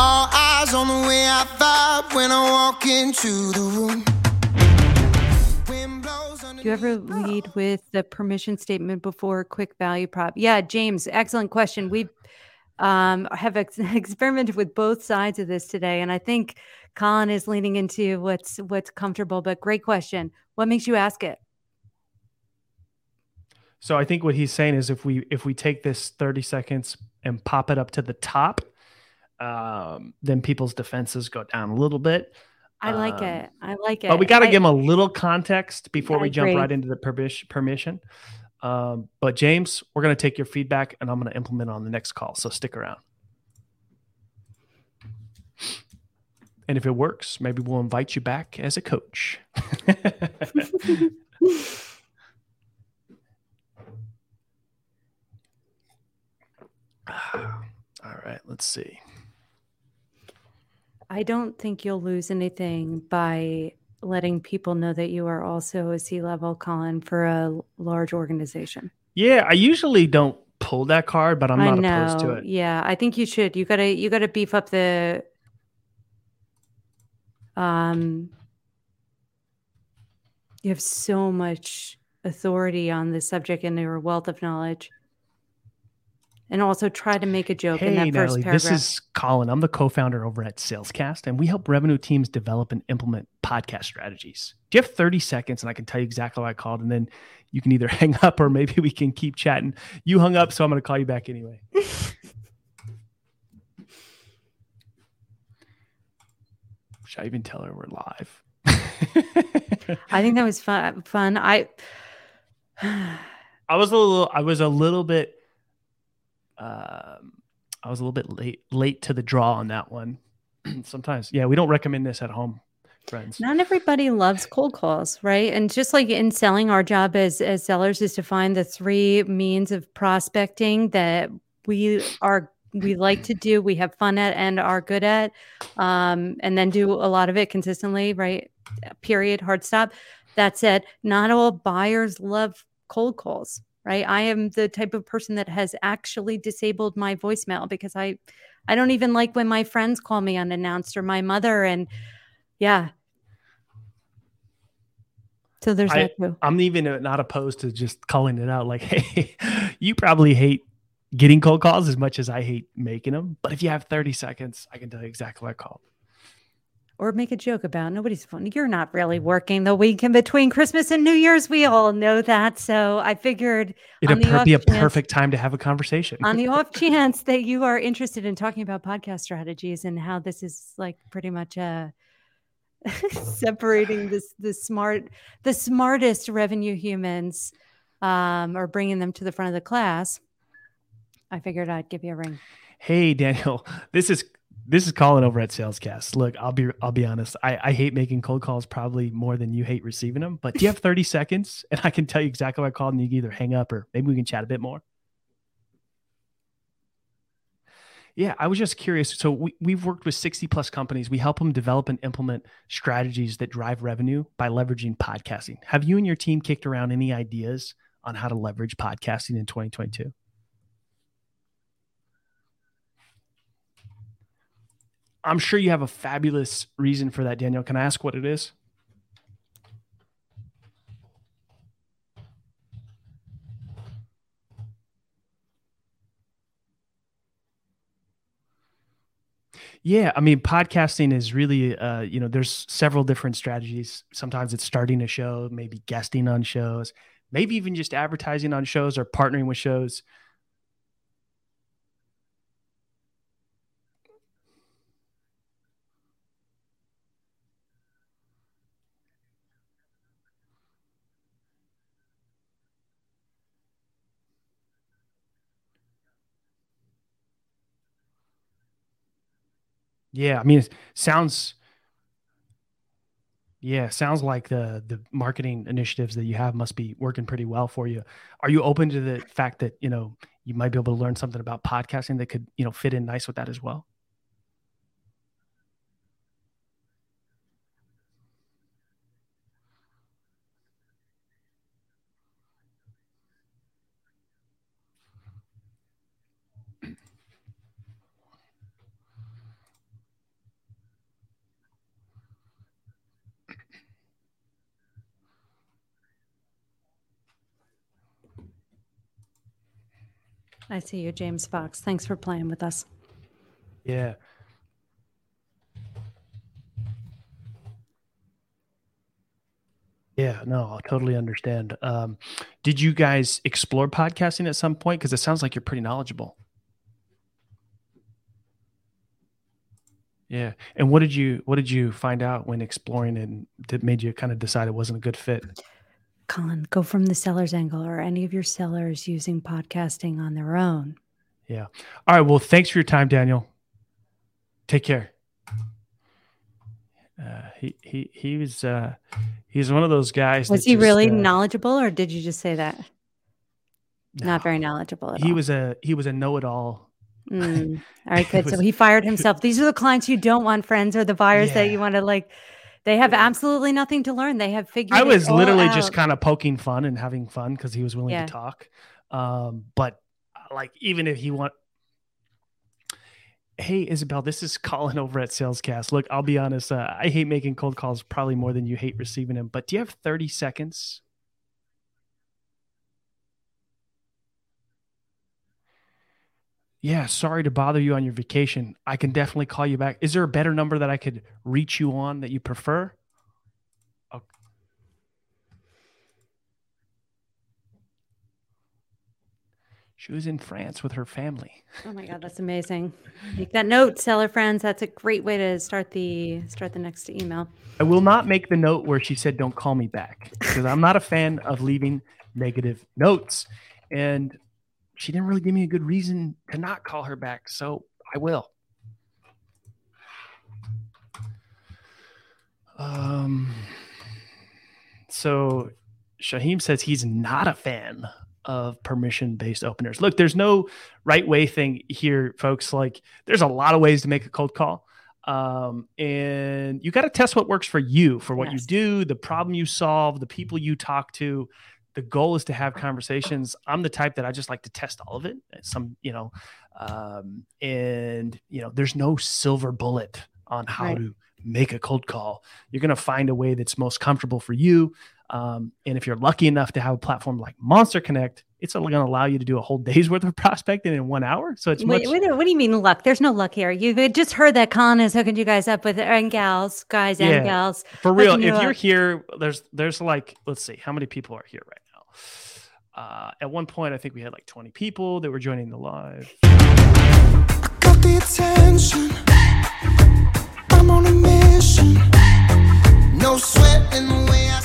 All eyes on the way I vibe when I walk into the room. Do you ever lead with the permission statement before quick value prop? Yeah, James, excellent question. We um, have ex- experimented with both sides of this today, and I think Collin is leaning into what's what's comfortable. But great question. What makes you ask it? So I think what he's saying is if we if we take this 30 seconds and pop it up to the top, um, then people's defenses go down a little bit. I like Um, it. I like it. But we got to give him a little context before I we jump right into the permission. permission. Um, but James, we're going to take your feedback and I'm going to implement on the next call. So stick around. And if it works, maybe we'll invite you back as a coach. All right, let's see. I don't think you'll lose anything by letting people know that you are also a C level, Collin, for a large organization. Yeah, I usually don't pull that card, but I'm not opposed to it. Yeah, I think you should. You gotta you gotta beef up the um you have so much authority on this subject and your wealth of knowledge. And also try to make a joke in Hey, that first Natalie, paragraph. this is Collin. I'm the co-founder over at Salescast, and we help revenue teams develop and implement podcast strategies. Do you have 30 seconds, and I can tell you exactly what I called, and then you can either hang up or maybe we can keep chatting. You hung up, so I'm going to call you back anyway. Should I even tell her we're live? I think that was fun fun. I I was a little I was a little bit um I was a little bit late late to the draw on that one. Sometimes. Yeah, we don't recommend this at home, friends. not everybody loves cold calls right and just like in selling our job as as sellers is to find the three means of prospecting that we are we like to do we have fun at and are good at um, and then do a lot of it consistently right period hard stop that said not all buyers love cold calls right i am the type of person that has actually disabled my voicemail because i i don't even like when my friends call me unannounced or my mother and yeah so there's I- that too. I'm even uh, not opposed to just calling it out like, hey, you probably hate getting cold calls as much as I hate making them. But if you have 30 seconds, I can tell you exactly what I called. Or make a joke about nobody's phone. You're not really working the week in between Christmas and New Year's. We all know that. So I figured It'd On the per- be a chance- perfect time to have a conversation. on the off chance that you are interested in talking about podcast strategies and how this is like pretty much uh separating this the smart the smartest revenue humans um or bringing them to the front of the class i figured i'd give you a ring hey Daniel, this is this is Collin over at Salescast. Look, I'll be I'll be honest. I, I hate making cold calls probably more than you hate receiving them. But do you have 30 seconds? And I can tell you exactly what I called, and you can either hang up or maybe we can chat a bit more. Yeah, I was just curious. So we, we've worked with 60 plus companies. We help them develop and implement strategies that drive revenue by leveraging podcasting. Have you and your team kicked around any ideas on how to leverage podcasting in 2022? I'm sure you have a fabulous reason for that, Daniel. Can I ask what it is? Yeah, I mean, podcasting is really, uh, you know, there's several different strategies. Sometimes it's starting a show, maybe guesting on shows, maybe even just advertising on shows or partnering with shows. Yeah, I mean, it sounds. Yeah, sounds like the the marketing initiatives that you have must be working pretty well for you. Are you open to the fact that you know you might be able to learn something about podcasting that could you know fit in nice with that as well? I see you, James Fox. Thanks for playing with us. Yeah. Yeah, no, I totally understand. Um, did you guys explore podcasting at some point? Because it sounds like you're pretty knowledgeable. Yeah, and what did you what did you find out when exploring and that made you kind of decide it wasn't a good fit? Collin, go from the seller's angle. or any of your sellers using podcasting on their own? Yeah. All right. Well, thanks for your time, Daniel. Take care. Uh, he he he was uh, he's one of those guys. Was he just, really uh, knowledgeable, or did you just say that? no. Not very knowledgeable at He all. was a he was a know-it-all. Mm. All right, good. so he fired himself. These are the clients you don't want, friends, or the buyers that you want to like. They have absolutely nothing to learn. They have figured. I was all literally out. just kind of poking fun and having fun because he was willing Yeah. to talk. Um, but uh, like even if he want, hey Isabel, this is Collin over at Salescast. Look, I'll be honest. Uh, I hate making cold calls probably more than you hate receiving them. But do you have thirty seconds? Yeah, sorry to bother you on your vacation. I can definitely call you back. Is there a better number that I could reach you on that you prefer? Oh. She was in France with her family. Oh my god, that's amazing. Make that note, seller friends. That's a great way to start the start the next email. I will not make the note where she said, "Don't call me back," because I'm not a fan of leaving negative notes. And she didn't really give me a good reason to not call her back, so I will. Um. So, Shaheem says he's not a fan of permission-based openers. Look, there's no right way thing here, folks. Like, there's a lot of ways to make a cold call um, and you got to test what works for you for what Yes. you do the problem you solve the people you talk to the goal is to have conversations i'm the type that i just like to test all of it some you know um, and you know there's no silver bullet on how Right. to make a cold call you're going to find a way that's most comfortable for you um, and if you're lucky enough to have a platform like monster connect it's only going to allow you to do a whole day's worth of prospecting in one hour so it's Wait, much wait, what do you mean luck? There's no luck here. You had just heard that Collin is hooking you guys up with and gals, guys and Yeah. gals. For real, if you're up. here, there's there's like let's see how many people are here right. Uh, at one point, I think we had like 20 people that were joining the live. Got the attention. I'm on a mission. No sweat in the way I